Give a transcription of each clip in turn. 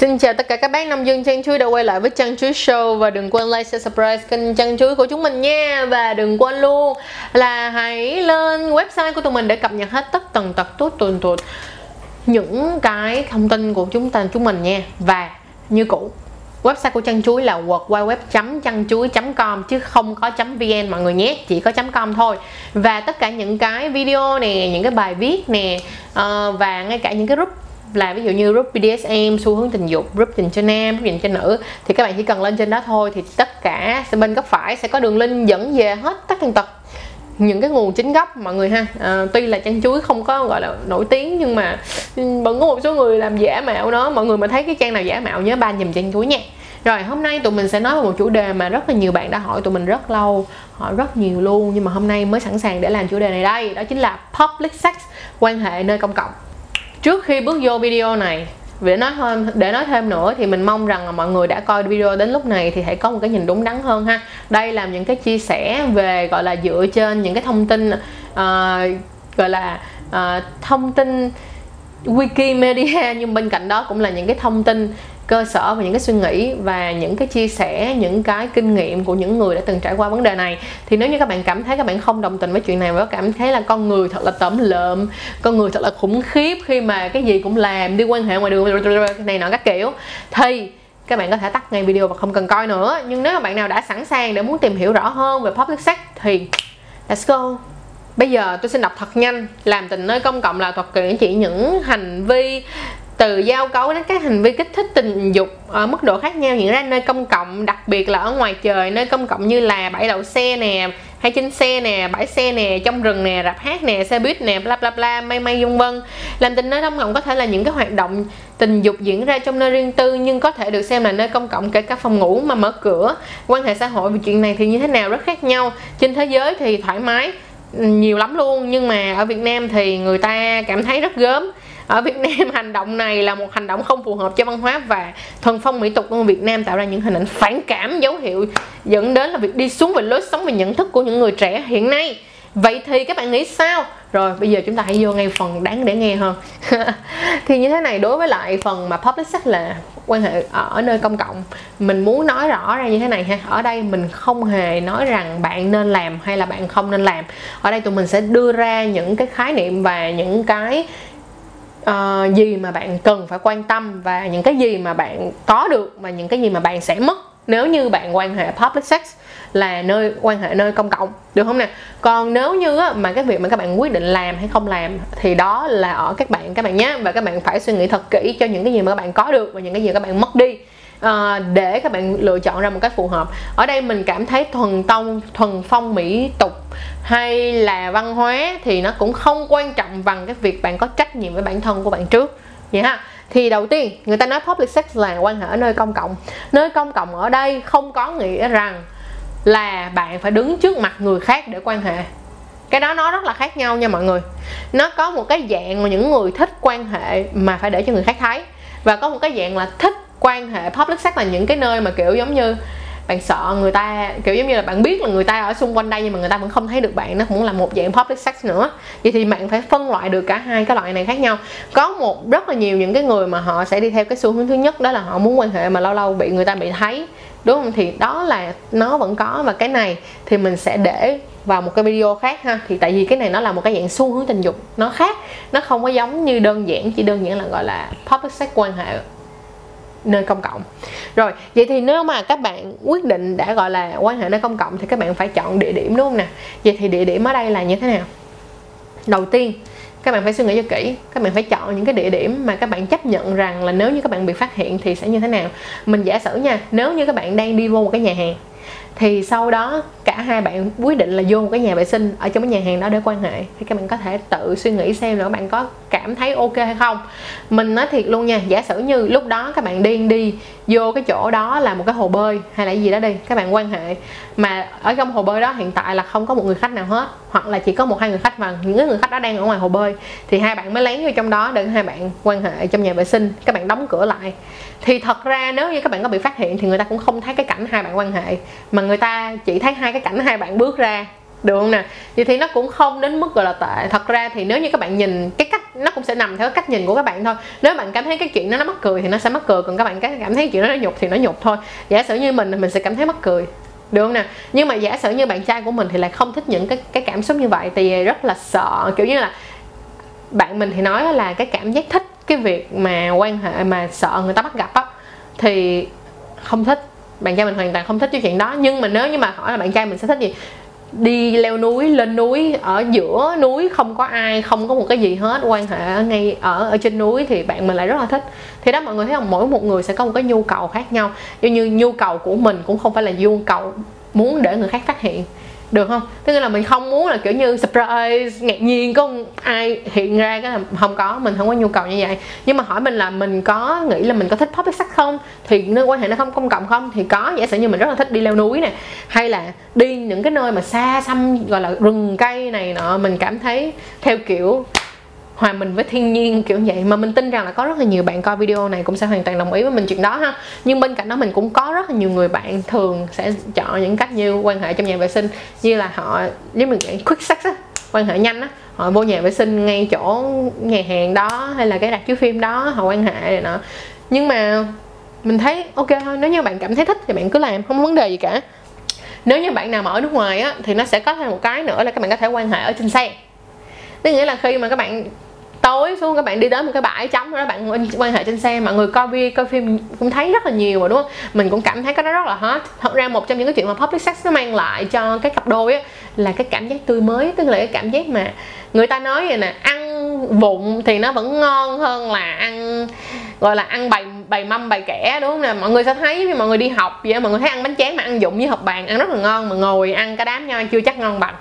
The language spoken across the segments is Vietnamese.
Xin chào tất cả các bác nông dân Trang Chuối đã quay lại với Trang Chuối Show Và đừng quên like, share, subscribe kênh Trang Chuối của chúng mình nha. Và đừng quên luôn là hãy lên website của tụi mình để cập nhật hết tất tần tật tốt tuần tuần những cái thông tin của chúng ta chúng mình nha. Và như cũ website của chăn chuối là www.chăn chuối.com chứ không có .vn mọi người nhé chỉ có .com thôi. Và tất cả những cái video nè những cái bài viết nè ờ, và ngay cả những cái group là ví dụ như group BDSM xu hướng tình dục group dành cho nam group dành cho nữ thì các bạn chỉ cần lên trên đó thôi thì tất cả bên góc phải sẽ có đường link dẫn về hết tất tần tật những cái nguồn chính gốc mọi người ha. À, tuy là chăn chuối không có gọi là nổi tiếng nhưng mà ừ, vẫn có một số người làm giả mạo nó. Mọi người mà thấy cái trang nào giả mạo nhớ ba dùm chăn chuối nha. Rồi hôm nay tụi mình sẽ nói về một chủ đề mà rất là nhiều bạn đã hỏi tụi mình rất lâu hỏi rất nhiều luôn nhưng mà hôm nay mới sẵn sàng để làm chủ đề này đây. Đó chính là public sex quan hệ nơi công cộng trước khi bước vô video này để nói hơn để nói thêm nữa thì mình mong rằng là mọi người đã coi video đến lúc này thì hãy có một cái nhìn đúng đắn hơn ha. Đây là những cái chia sẻ về gọi là dựa trên những cái thông tin uh, gọi là uh, thông tin Wikimedia nhưng bên cạnh đó cũng là những cái thông tin cơ sở và những cái suy nghĩ và những cái chia sẻ, những cái kinh nghiệm của những người đã từng trải qua vấn đề này. Thì nếu như các bạn cảm thấy các bạn không đồng tình với chuyện này và cảm thấy là con người thật là tẩm lợm, con người thật là khủng khiếp khi mà cái gì cũng làm, đi quan hệ ngoài đường, này nọ các kiểu, thì các bạn có thể tắt ngay video và không cần coi nữa. Nhưng nếu mà bạn nào đã sẵn sàng để muốn tìm hiểu rõ hơn về public sex thì let's go. Bây giờ tôi xin đọc thật nhanh, Làm tình nơi công cộng là thuật chỉ những hành vi từ giao cấu đến các hành vi kích thích tình dục ở mức độ khác nhau diễn ra nơi công cộng, đặc biệt là ở ngoài trời, nơi công cộng như là bãi đậu xe nè, hay trên xe nè, bãi xe nè, trong rừng nè, rạp hát nè, xe buýt nè, bla bla bla may may vân vân. Làm tình nơi công cộng có thể là những cái hoạt động tình dục diễn ra trong nơi riêng tư, nhưng có thể được xem là nơi công cộng, kể cả phòng ngủ mà mở cửa. Quan hệ xã hội về chuyện này thì như thế nào rất khác nhau. Trên thế giới thì thoải mái ừ, nhiều lắm luôn, nhưng mà ở Việt Nam thì người ta cảm thấy rất gớm ở Việt Nam, hành động này là một hành động không phù hợp cho văn hóa và thuần phong mỹ tục của Việt Nam tạo ra những hình ảnh phản cảm, dấu hiệu dẫn đến là việc đi xuống về lối sống và nhận thức của những người trẻ hiện nay. Vậy thì các bạn nghĩ sao? Rồi, bây giờ chúng ta hãy vô ngay phần đáng để nghe hơn. Thì như thế này, đối với lại phần mà public sex là quan hệ ở nơi công cộng, mình muốn nói rõ ra như thế này ha. Ở đây mình không hề nói rằng bạn nên làm hay là bạn không nên làm. Ở đây tụi mình sẽ đưa ra những cái khái niệm và những cái uh, gì mà bạn cần phải quan tâm và những cái gì mà bạn có được và những cái gì mà bạn sẽ mất nếu như bạn quan hệ public sex là nơi quan hệ nơi công cộng được không nè? Còn nếu như á, mà cái việc mà các bạn quyết định làm hay không làm thì đó là ở các bạn các bạn nhé. Và các bạn phải suy nghĩ thật kỹ cho những cái gì mà các bạn có được và những cái gì các bạn mất đi à, để các bạn lựa chọn ra một cách phù hợp. Ở đây mình cảm thấy thuần tông thuần phong mỹ tục hay là văn hóa thì nó cũng không quan trọng bằng cái việc bạn có trách nhiệm với bản thân của bạn trước. Vậy ha. Thì đầu tiên người ta nói public sex là quan hệ ở nơi công cộng. Nơi công cộng ở đây không có nghĩa rằng là bạn phải đứng trước mặt người khác để quan hệ. Cái đó nó rất là khác nhau nha mọi người. Nó có một cái dạng mà những người thích quan hệ mà phải để cho người khác thấy. Và có một cái dạng là thích quan hệ public sex là những cái nơi mà, kiểu, giống như bạn sợ người ta, kiểu, giống như là bạn biết là người ta ở xung quanh đây nhưng mà người ta vẫn không thấy được bạn, nó cũng là một dạng public sex nữa. Vậy thì bạn phải phân loại được cả hai cái loại này khác nhau. Có một, rất là nhiều những cái người mà họ sẽ đi theo cái xu hướng thứ nhất, đó là họ muốn quan hệ mà lâu lâu bị người ta bị thấy, đúng không? Thì đó là nó vẫn có và cái này thì mình sẽ để vào một cái video khác ha. Thì tại vì cái này nó là một cái dạng xu hướng tình dục, nó khác, nó không có giống như đơn giản, chỉ đơn giản là, gọi là, public sex quan hệ nơi công cộng. Rồi, vậy thì nếu mà các bạn quyết định đã gọi là quan hệ nơi công cộng thì các bạn phải chọn địa điểm, đúng không nè vậy thì địa điểm ở đây là như thế nào? Đầu tiên, các bạn phải suy nghĩ cho kỹ, các bạn phải chọn những cái địa điểm mà các bạn chấp nhận rằng là nếu như các bạn bị phát hiện thì sẽ như thế nào? Mình giả sử nha, nếu như các bạn đang đi vô một cái nhà hàng thì sau đó cả hai bạn quyết định là vô một cái nhà vệ sinh ở trong cái nhà hàng đó để quan hệ. Thì các bạn có thể tự suy nghĩ xem là các bạn có cảm thấy ok hay không. Mình nói thiệt luôn nha, giả sử như lúc đó các bạn điên đi vô cái chỗ đó là một cái hồ bơi hay là gì đó đi, các bạn quan hệ. Mà ở trong hồ bơi đó hiện tại là không có một người khách nào hết, hoặc là chỉ có một hai người khách mà. Những người khách đó đang ở ngoài hồ bơi thì hai bạn mới lén vô trong đó để hai bạn quan hệ trong nhà vệ sinh. Các bạn đóng cửa lại. Thì thật ra nếu như các bạn có bị phát hiện thì người ta cũng không thấy cái cảnh hai bạn quan hệ, mà mà người ta chỉ thấy hai cái cảnh hai bạn bước ra, được không nè? Vậy thì nó cũng không đến mức, gọi là, tệ. Thật ra thì nếu như các bạn nhìn cái cách, nó cũng sẽ nằm theo cách nhìn của các bạn thôi. Nếu bạn cảm thấy cái chuyện đó nó mắc cười thì nó sẽ mắc cười, còn các bạn cảm thấy chuyện đó nó nhục thì nó nhục thôi. Giả sử như mình thì mình sẽ cảm thấy mắc cười, được không nè? Nhưng mà giả sử như bạn trai của mình thì lại không thích những cái cái cảm xúc như vậy thì rất là sợ. Kiểu như là, bạn mình thì nói là cái cảm giác thích cái việc mà quan hệ, mà sợ người ta bắt gặp á, thì không thích bạn trai mình hoàn toàn không thích cái chuyện đó. Nhưng mà nếu như mà hỏi là bạn trai mình sẽ thích gì? Đi leo núi, lên núi, ở giữa núi, không có ai, không có một cái gì hết. Quan hệ ngay ở ở trên núi thì bạn mình lại rất là thích. Thì đó mọi người thấy không? Mỗi một người sẽ có một cái nhu cầu khác nhau. Giống như nhu cầu của mình cũng không phải là nhu cầu muốn để người khác phát hiện được không? Tức là mình không muốn là kiểu như surprise, ngạc nhiên, có ai hiện ra cái là không có, mình không có nhu cầu như vậy. Nhưng mà hỏi mình là mình có nghĩ là mình có thích pop sắc không? Thì nơi quan hệ nó không công cộng không? Thì có, giả sử như mình rất là thích đi leo núi nè, hay là đi những cái nơi mà xa xăm, gọi là rừng cây này nọ, mình cảm thấy theo kiểu hòa mình với thiên nhiên, kiểu vậy. Mà mình tin rằng là có rất là nhiều bạn coi video này cũng sẽ hoàn toàn đồng ý với mình chuyện đó ha. Nhưng bên cạnh đó mình cũng có rất là nhiều người bạn thường sẽ chọn những cách như quan hệ trong nhà vệ sinh, như là họ, nếu mình nghĩ quick sex á, quan hệ nhanh á, họ vô nhà vệ sinh ngay chỗ nhà hàng đó hay là cái đặt chiếu phim đó, họ quan hệ này nọ. Nhưng mà mình thấy ok thôi, nếu như bạn cảm thấy thích thì bạn cứ làm, không có vấn đề gì cả. Nếu như bạn nào mà ở nước ngoài á, thì nó sẽ có thêm một cái nữa là các bạn có thể quan hệ ở trên xe. Tức nghĩa là khi mà các bạn tối xuống, các bạn đi đến một cái bãi trống đó, bạn quan hệ trên xe, mọi người coi video coi phim cũng thấy rất là nhiều rồi đúng không? Mình cũng cảm thấy cái đó rất là hot. Thật ra một trong những cái chuyện mà public sex nó mang lại cho cái cặp đôi á, là cái cảm giác tươi mới, tức là cái cảm giác mà người ta nói vậy nè, ăn vụng thì nó vẫn ngon hơn là ăn, gọi là ăn bày bày mâm, bày kẻ, đúng không nè? Mọi người sẽ thấy khi mọi người đi học vậy mọi người thấy ăn bánh tráng mà ăn dụng với hộp bàn ăn rất là ngon mà ngồi ăn cả đám nhau chưa chắc ngon bằng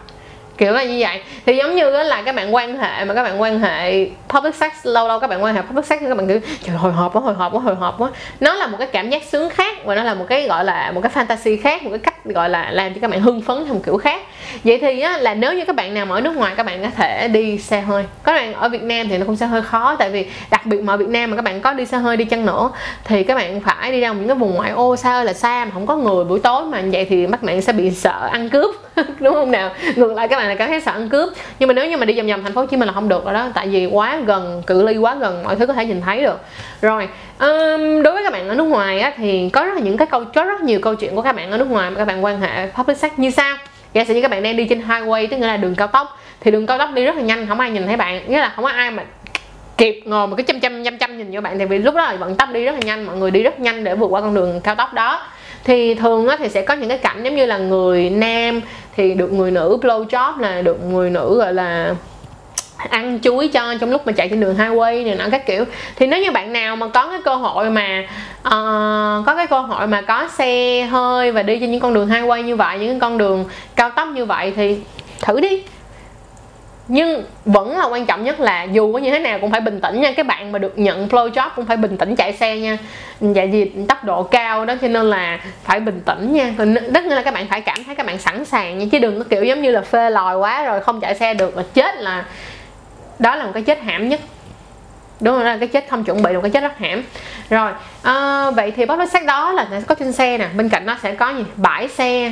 kiểu là như vậy. Thì giống như là các bạn quan hệ mà các bạn quan hệ public sex, lâu lâu các bạn quan hệ public sex các bạn kiểu, trời hồi hộp quá, hồi hộp quá, hồi hộp quá. Nó là một cái cảm giác sướng khác và nó là một cái, gọi là, một cái fantasy khác, một cái cách gọi là làm cho các bạn hưng phấn theo một kiểu khác. Vậy thì á, là nếu như các bạn nào mà ở nước ngoài các bạn có thể đi xe hơi. Các bạn ở Việt Nam thì nó cũng sẽ hơi khó tại vì đặc biệt mà ở Việt Nam mà các bạn có đi xe hơi đi chăng nữa thì các bạn phải đi ra những cái vùng ngoại ô xa là xa mà không có người buổi tối mà vậy thì các bạn sẽ bị sợ ăn cướp đúng không nào? Ngược lại các bạn là cảm thấy sợ ăn cướp. Nhưng mà nếu như mà đi vòng vòng thành phố Hồ Chí Minh là không được rồi đó tại vì quá gần cự ly quá gần mọi thứ có thể nhìn thấy được. Rồi um, đối với các bạn ở nước ngoài á, thì có rất là những cái câu có rất nhiều câu chuyện của các bạn ở nước ngoài mà các bạn quan hệ public sex như sau. Giả sử như các bạn đang đi trên highway tức là đường cao tốc thì đường cao tốc đi rất là nhanh không ai nhìn thấy bạn nghĩa là không có ai mà kịp ngồi một cái chăm chăm chăm chăm nhìn vô bạn thì vì lúc đó là vận tốc đi rất là nhanh mọi người đi rất nhanh để vượt qua con đường cao tốc đó. Thì thường á, thì sẽ có những cái cảnh giống như là người nam thì được người nữ blow job là được người nữ gọi là ăn chuối cho trong lúc mà chạy trên đường highway này nọ các kiểu. Thì nếu như bạn nào mà có cái cơ hội mà uh, có cái cơ hội mà có xe hơi và đi trên những con đường highway như vậy những con đường cao tốc như vậy thì thử đi. Nhưng vẫn là quan trọng nhất là dù có như thế nào cũng phải bình tĩnh nha các bạn mà được nhận flow job cũng phải bình tĩnh chạy xe nha. Dạ gì tốc độ cao đó cho nên là phải bình tĩnh nha. Tất nhiên là các bạn phải cảm thấy các bạn sẵn sàng nha chứ đừng có kiểu giống như là phê lòi quá rồi không chạy xe được là chết là đó là một cái chết hãm nhất. Đúng rồi đó là cái chết không chuẩn bị được cái chết rất hãm. Rồi à, vậy thì bóc sách đó là sẽ có trên xe nè. Bên cạnh nó sẽ có gì? Bãi xe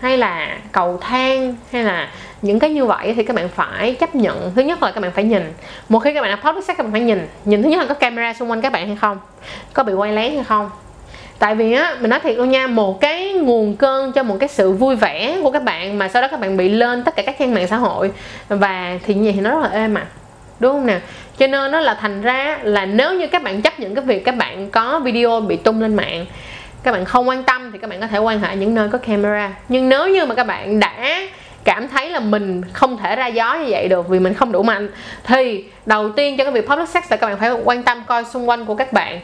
hay là cầu thang hay là những cái như vậy thì các bạn phải chấp nhận. Thứ nhất là các bạn phải nhìn. Một khi các bạn upload sách các bạn phải nhìn. Nhìn thứ nhất là có camera xung quanh các bạn hay không? Có bị quay lén hay không? Tại vì á mình nói thiệt luôn nha một cái nguồn cơn cho một cái sự vui vẻ của các bạn mà sau đó các bạn bị lên tất cả các trang mạng xã hội. Và thì như vậy thì nó rất là êm mà đúng không nè? Cho nên nó là thành ra là nếu như các bạn chấp nhận cái việc các bạn có video bị tung lên mạng, các bạn không quan tâm thì các bạn có thể quan hệ những nơi có camera. Nhưng nếu như mà các bạn đã cảm thấy là mình không thể ra gió như vậy được vì mình không đủ mạnh, thì đầu tiên cho cái việc public sex là các bạn phải quan tâm coi xung quanh của các bạn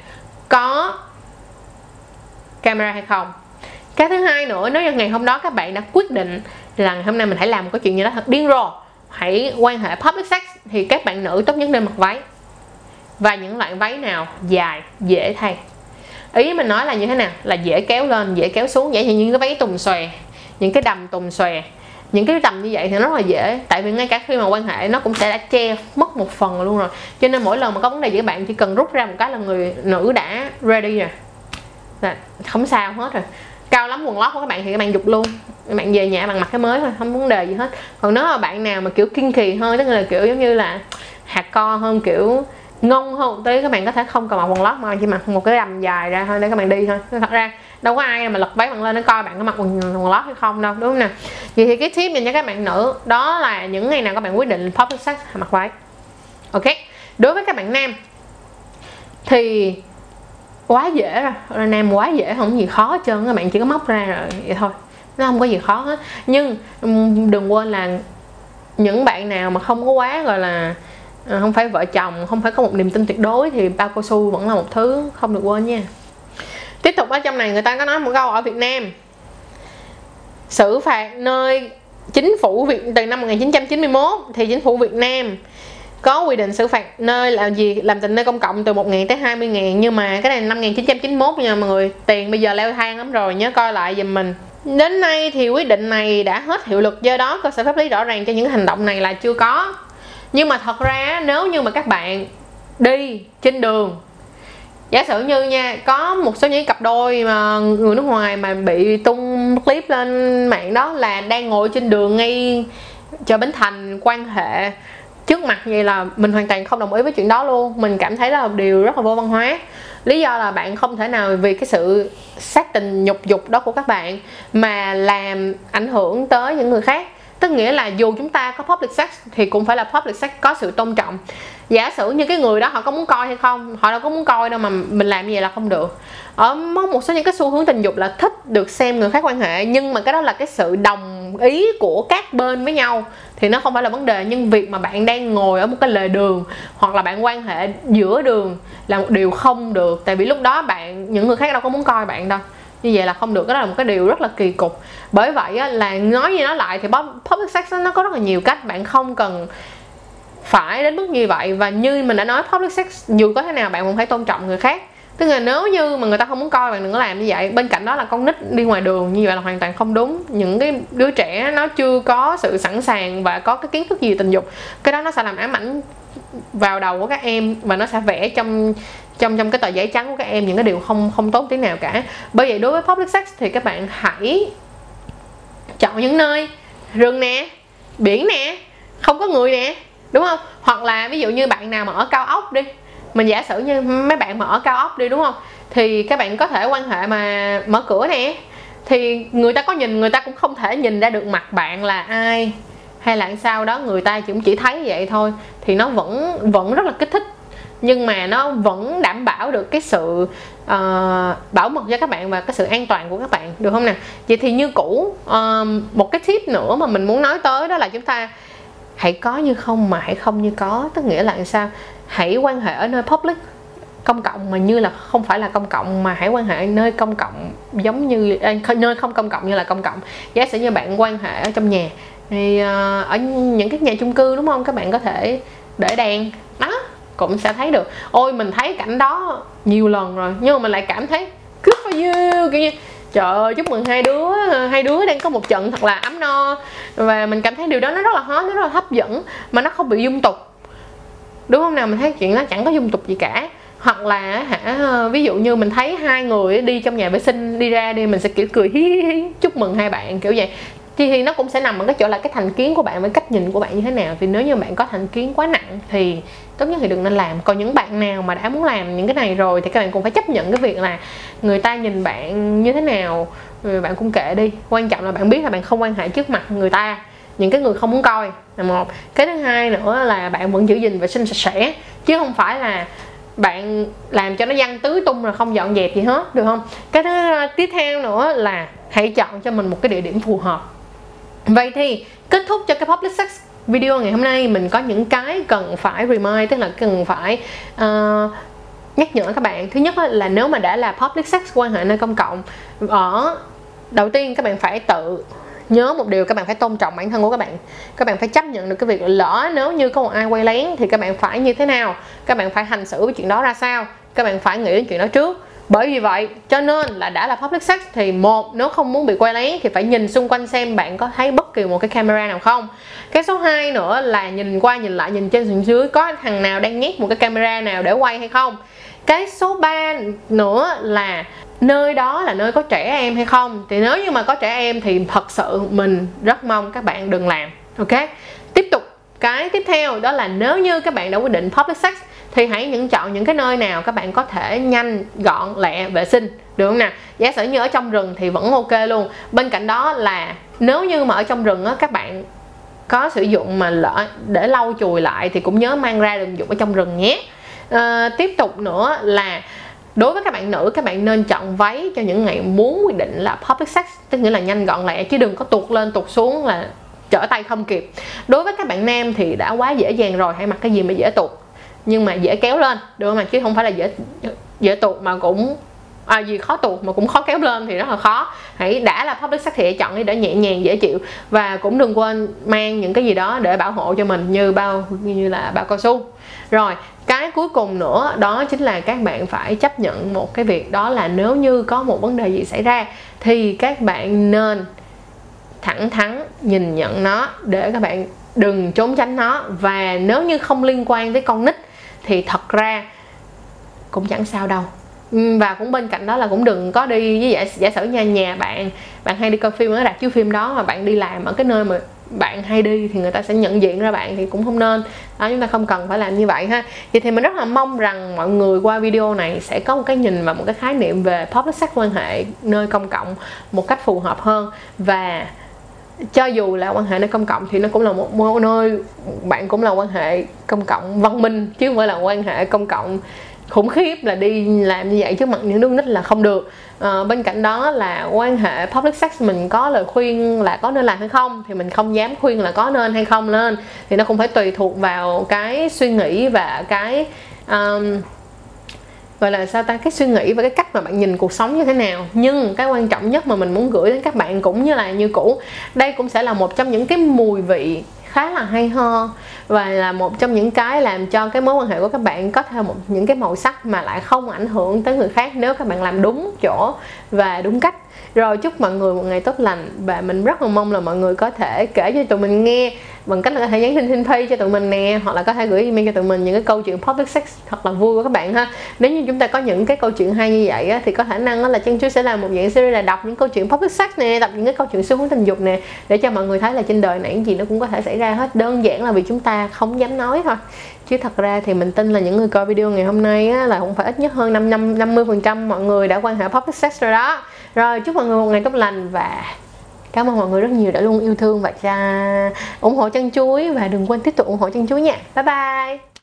có camera hay không. Cái thứ hai nữa, nếu như ngày hôm đó các bạn đã quyết định là ngày hôm nay mình hãy làm một cái chuyện như đó thật điên rồ hãy quan hệ public sex thì các bạn nữ tốt nhất nên mặc váy. Và những loại váy nào dài, dễ thay. Ý mình nói là như thế nào? Là dễ kéo lên, dễ kéo xuống. Vậy thì những cái váy tùng xòe, những cái đầm tùng xòe, những cái đầm như vậy thì nó rất là dễ. Tại vì ngay cả khi mà quan hệ nó cũng sẽ đã che mất một phần luôn rồi. Cho nên mỗi lần mà có vấn đề với bạn, chỉ cần rút ra một cái là người nữ đã ready rồi. Là không sao hết rồi cao lắm quần lót của các bạn thì các bạn dục luôn. Các bạn về nhà bạn mặc cái mới thôi không vấn đề gì hết. Còn nếu mà bạn nào mà kiểu kiên kỳ hơn tức là kiểu giống như là hạt co hơn kiểu ngông hơn tí các bạn có thể không cần mặc quần lót mà chỉ mặc một cái đầm dài ra thôi để các bạn đi thôi. Thật ra đâu có ai mà lật váy bạn lên nó coi bạn có mặc quần, quần lót hay không đâu đúng không nè vậy thì cái tip dành cho các bạn nữ đó là những ngày nào các bạn quyết định pop sex mặc váy. Ok? Đối với các bạn nam thì quá dễ rồi nam quá dễ, không gì khó hết trơn các bạn chỉ có móc ra rồi, vậy thôi. Nó không có gì khó hết. Nhưng đừng quên là những bạn nào mà không có quá, gọi là ờ, không phải vợ chồng, không phải có một niềm tin tuyệt đối thì bao cao su vẫn là một thứ không được quên nha. Tiếp tục ở trong này, người ta có nói một câu ở Việt Nam. Xử phạt nơi chính phủ Việt, từ năm 1991 thì chính phủ Việt Nam có quy định xử phạt nơi làm gì, làm tình nơi công cộng từ 1 ngàn tới 20 ngàn, nhưng mà cái này năm 1991 nha mọi người. Tiền bây giờ leo thang lắm rồi, nhớ coi lại giùm mình. Đến nay thì quyết định này đã hết hiệu lực, do đó cơ sở pháp lý rõ ràng cho những hành động này là chưa có. Nhưng mà thật ra, nếu như mà các bạn đi trên đường, giả sử như nha, có một số những cặp đôi mà người nước ngoài mà bị tung clip lên mạng đó là đang ngồi trên đường ngay chợ bến thành quan hệ trước mặt vậy là mình hoàn toàn không đồng ý với chuyện đó luôn. Mình cảm thấy là một điều rất là vô văn hóa. Lý do là bạn không thể nào vì cái sự sát tình nhục dục đó của các bạn mà làm ảnh hưởng tới những người khác tức nghĩa là dù chúng ta có public sex thì cũng phải là public sex có sự tôn trọng. Giả sử như cái người đó họ có muốn coi hay không, họ đâu có muốn coi đâu mà mình làm như vậy là không được. Ở một số những cái xu hướng tình dục là thích được xem người khác quan hệ, nhưng mà cái đó là cái sự đồng ý của các bên với nhau thì nó không phải là vấn đề. Nhưng việc mà bạn đang ngồi ở một cái lề đường hoặc là bạn quan hệ giữa đường là một điều không được. Tại vì lúc đó bạn, những người khác đâu có muốn coi bạn đâu như vậy là không được. Đó là một cái điều rất là kỳ cục. Bởi vậy á, là nói như nó lại thì public sex nó có rất là nhiều cách. Bạn không cần phải đến mức như vậy. Và như mình đã nói public sex dù có thế nào bạn cũng phải tôn trọng người khác. Tức là nếu như mà người ta không muốn coi bạn đừng có làm như vậy. Bên cạnh đó là con nít đi ngoài đường như vậy là hoàn toàn không đúng. Những cái đứa trẻ nó chưa có sự sẵn sàng và có cái kiến thức gì tình dục cái đó nó sẽ làm ám ảnh vào đầu của các em và nó sẽ vẽ trong trong trong cái tờ giấy trắng của các em những cái điều không không tốt tí nào cả. Bởi vậy đối với public sex thì các bạn hãy chọn những nơi rừng nè, biển nè, không có người nè, đúng không? Hoặc là ví dụ như bạn nào mà ở cao ốc đi, mình giả sử như mấy bạn mà ở cao ốc đi, đúng không? Thì các bạn có thể quan hệ mà mở cửa nè. Thì người ta có nhìn, người ta cũng không thể nhìn ra được mặt bạn là ai hay là sao đó người ta cũng chỉ thấy vậy thôi thì nó vẫn vẫn rất là kích thích. Nhưng mà nó vẫn đảm bảo được cái sự uh, bảo mật cho các bạn và cái sự an toàn của các bạn được không nè? Vậy thì như cũ uh, một cái tip nữa mà mình muốn nói tới đó là chúng ta hãy có như không mà hãy không như có. Tức nghĩa là sao? Hãy quan hệ ở nơi public công cộng mà như là không phải là công cộng mà hãy quan hệ nơi công cộng giống như nơi không công cộng như là công cộng. Giá sử như bạn quan hệ ở trong nhà thì ờ, ở những cái nhà chung cư đúng không? Các bạn có thể để đèn. Đó, cũng sẽ thấy được. Ôi, mình thấy cảnh đó nhiều lần rồi, nhưng mà mình lại cảm thấy good for you, kiểu như, trời ơi, chúc mừng hai đứa hai đứa đang có một trận thật là ấm no. Và mình cảm thấy điều đó nó rất là hot, nó rất là hấp dẫn, mà nó không bị dung tục. Đúng không nào? Mình thấy chuyện nó chẳng có dung tục gì cả. Hoặc là, hả, ví dụ như mình thấy hai người đi trong nhà vệ sinh đi ra đi, mình sẽ kiểu cười hí hí hí, chúc mừng hai bạn, kiểu vậy thì, thì nó cũng sẽ nằm ở cái chỗ là cái thành kiến của bạn với cách nhìn của bạn như thế nào. Thì nếu như bạn có thành kiến quá nặng thì tốt nhất thì đừng nên làm. Còn những bạn nào mà đã muốn làm những cái này rồi thì các bạn cũng phải chấp nhận cái việc là người ta nhìn bạn như thế nào rồi bạn cũng kệ đi. Quan trọng là bạn biết là bạn không quan hệ trước mặt người ta những cái người không muốn coi là một. Cái thứ hai nữa là bạn vẫn giữ gìn vệ sinh sạch sẽ chứ không phải là bạn làm cho nó văng tứ tung là không dọn dẹp gì hết được không? Cái thứ à, tiếp theo nữa là hãy chọn cho mình một cái địa điểm phù hợp vậy thì kết thúc cho cái public sex video ngày hôm nay mình có những cái cần phải remind tức là cần phải uh, nhắc nhở các bạn. Thứ nhất là nếu mà đã là public sex quan hệ nơi công cộng ở đầu tiên các bạn phải tự nhớ một điều các bạn phải tôn trọng bản thân của các bạn. Các bạn phải chấp nhận được cái việc lỡ nếu như có một ai quay lén thì các bạn phải như thế nào? Các bạn phải hành xử với chuyện đó ra sao? Các bạn phải nghĩ đến chuyện đó trước bởi vì vậy, cho nên là đã là public sex thì một, nếu không muốn bị quay lén thì phải nhìn xung quanh xem bạn có thấy bất kỳ một cái camera nào không. Cái số 2 nữa là nhìn qua nhìn lại, nhìn trên xuống dưới, có thằng nào đang nhét một cái camera nào để quay hay không? Cái số 3 nữa là nơi đó là nơi có trẻ em hay không? Thì nếu như mà có trẻ em thì thật sự mình rất mong các bạn đừng làm, ok? Tiếp tục cái tiếp theo đó là nếu như các bạn đã quyết định public sex thì hãy những chọn những cái nơi nào các bạn có thể nhanh gọn lẹ vệ sinh. Được không nè giả sử như ở trong rừng thì vẫn ok luôn. Bên cạnh đó là nếu như mà ở trong rừng á các bạn có sử dụng mà lỡ để lau chùi lại thì cũng nhớ mang ra đừng dụng ở trong rừng nhé. À, tiếp tục nữa là đối với các bạn nữ các bạn nên chọn váy cho những ngày muốn quyết định là public sex tức nghĩa là nhanh gọn lẹ chứ đừng có tuột lên tuột xuống là trở tay không kịp. Đối với các bạn nam thì đã quá dễ dàng rồi hãy mặc cái gì mà dễ tuột nhưng mà dễ kéo lên được không mà chứ không phải là dễ dễ tuột mà cũng à, gì khó tuột mà cũng khó kéo lên thì rất là khó. Hãy đã là public sắc thì hãy chọn đi để nhẹ nhàng dễ chịu. Và cũng đừng quên mang những cái gì đó để bảo hộ cho mình như bao như là bao cao su. Rồi cái cuối cùng nữa đó chính là các bạn phải chấp nhận một cái việc đó là nếu như có một vấn đề gì xảy ra thì các bạn nên thẳng thắn nhìn nhận nó để các bạn đừng trốn tránh nó. Và nếu như không liên quan tới con nít thì thật ra cũng chẳng sao đâu. Ừ, và cũng bên cạnh đó là cũng đừng có đi với giả, giả sử nhà nhà bạn bạn hay đi coi phim ở rạp chiếu phim đó mà bạn đi làm ở cái nơi mà bạn hay đi thì người ta sẽ nhận diện ra bạn thì cũng không nên. Đó chúng ta không cần phải làm như vậy ha. Vậy thì mình rất là mong rằng mọi người qua video này sẽ có một cái nhìn và một cái khái niệm về public sex quan hệ nơi công cộng một cách phù hợp hơn. Và cho dù là quan hệ nơi công cộng thì nó cũng là một nơi bạn cũng là quan hệ công cộng văn minh chứ không phải là quan hệ công cộng khủng khiếp là đi làm như vậy trước mặt những đứa nít là không được. À, bên cạnh đó là quan hệ public sex mình có lời khuyên là có nên làm hay không thì mình không dám khuyên là có nên hay không nên thì nó cũng phải tùy thuộc vào cái suy nghĩ và cái um, gọi là sao ta? Cái suy nghĩ và cái cách mà bạn nhìn cuộc sống như thế nào. Nhưng cái quan trọng nhất mà mình muốn gửi đến các bạn cũng như là như cũ, đây cũng sẽ là một trong những cái mùi vị khá là hay ho và là một trong những cái làm cho cái mối quan hệ của các bạn có thêm một những cái màu sắc mà lại không ảnh hưởng tới người khác nếu các bạn làm đúng chỗ và đúng cách rồi chúc mọi người một ngày tốt lành. Và mình rất là mong là mọi người có thể kể cho tụi mình nghe bằng cách là có thể nhắn tin xin pay cho tụi mình nè hoặc là có thể gửi email cho tụi mình những cái câu chuyện public sex thật là vui của các bạn ha. Nếu như chúng ta có những cái câu chuyện hay như vậy á, thì có khả năng là chân chú sẽ làm một dạng series là đọc những câu chuyện public sex nè đọc những cái câu chuyện xu hướng tình dục nè để cho mọi người thấy là trên đời này cái gì nó cũng có thể xảy ra hết. Đơn giản là vì chúng ta không dám nói thôi. Chứ thật ra thì mình tin là những người coi video ngày hôm nay á, là cũng phải ít nhất hơn 5 năm 50 phần trăm mọi người đã quan hệ public sex rồi đó rồi, chúc mọi người một ngày tốt lành và cảm ơn mọi người rất nhiều đã luôn yêu thương và ủng hộ chân chuối và đừng quên tiếp tục ủng hộ chân chuối nha. Bye bye.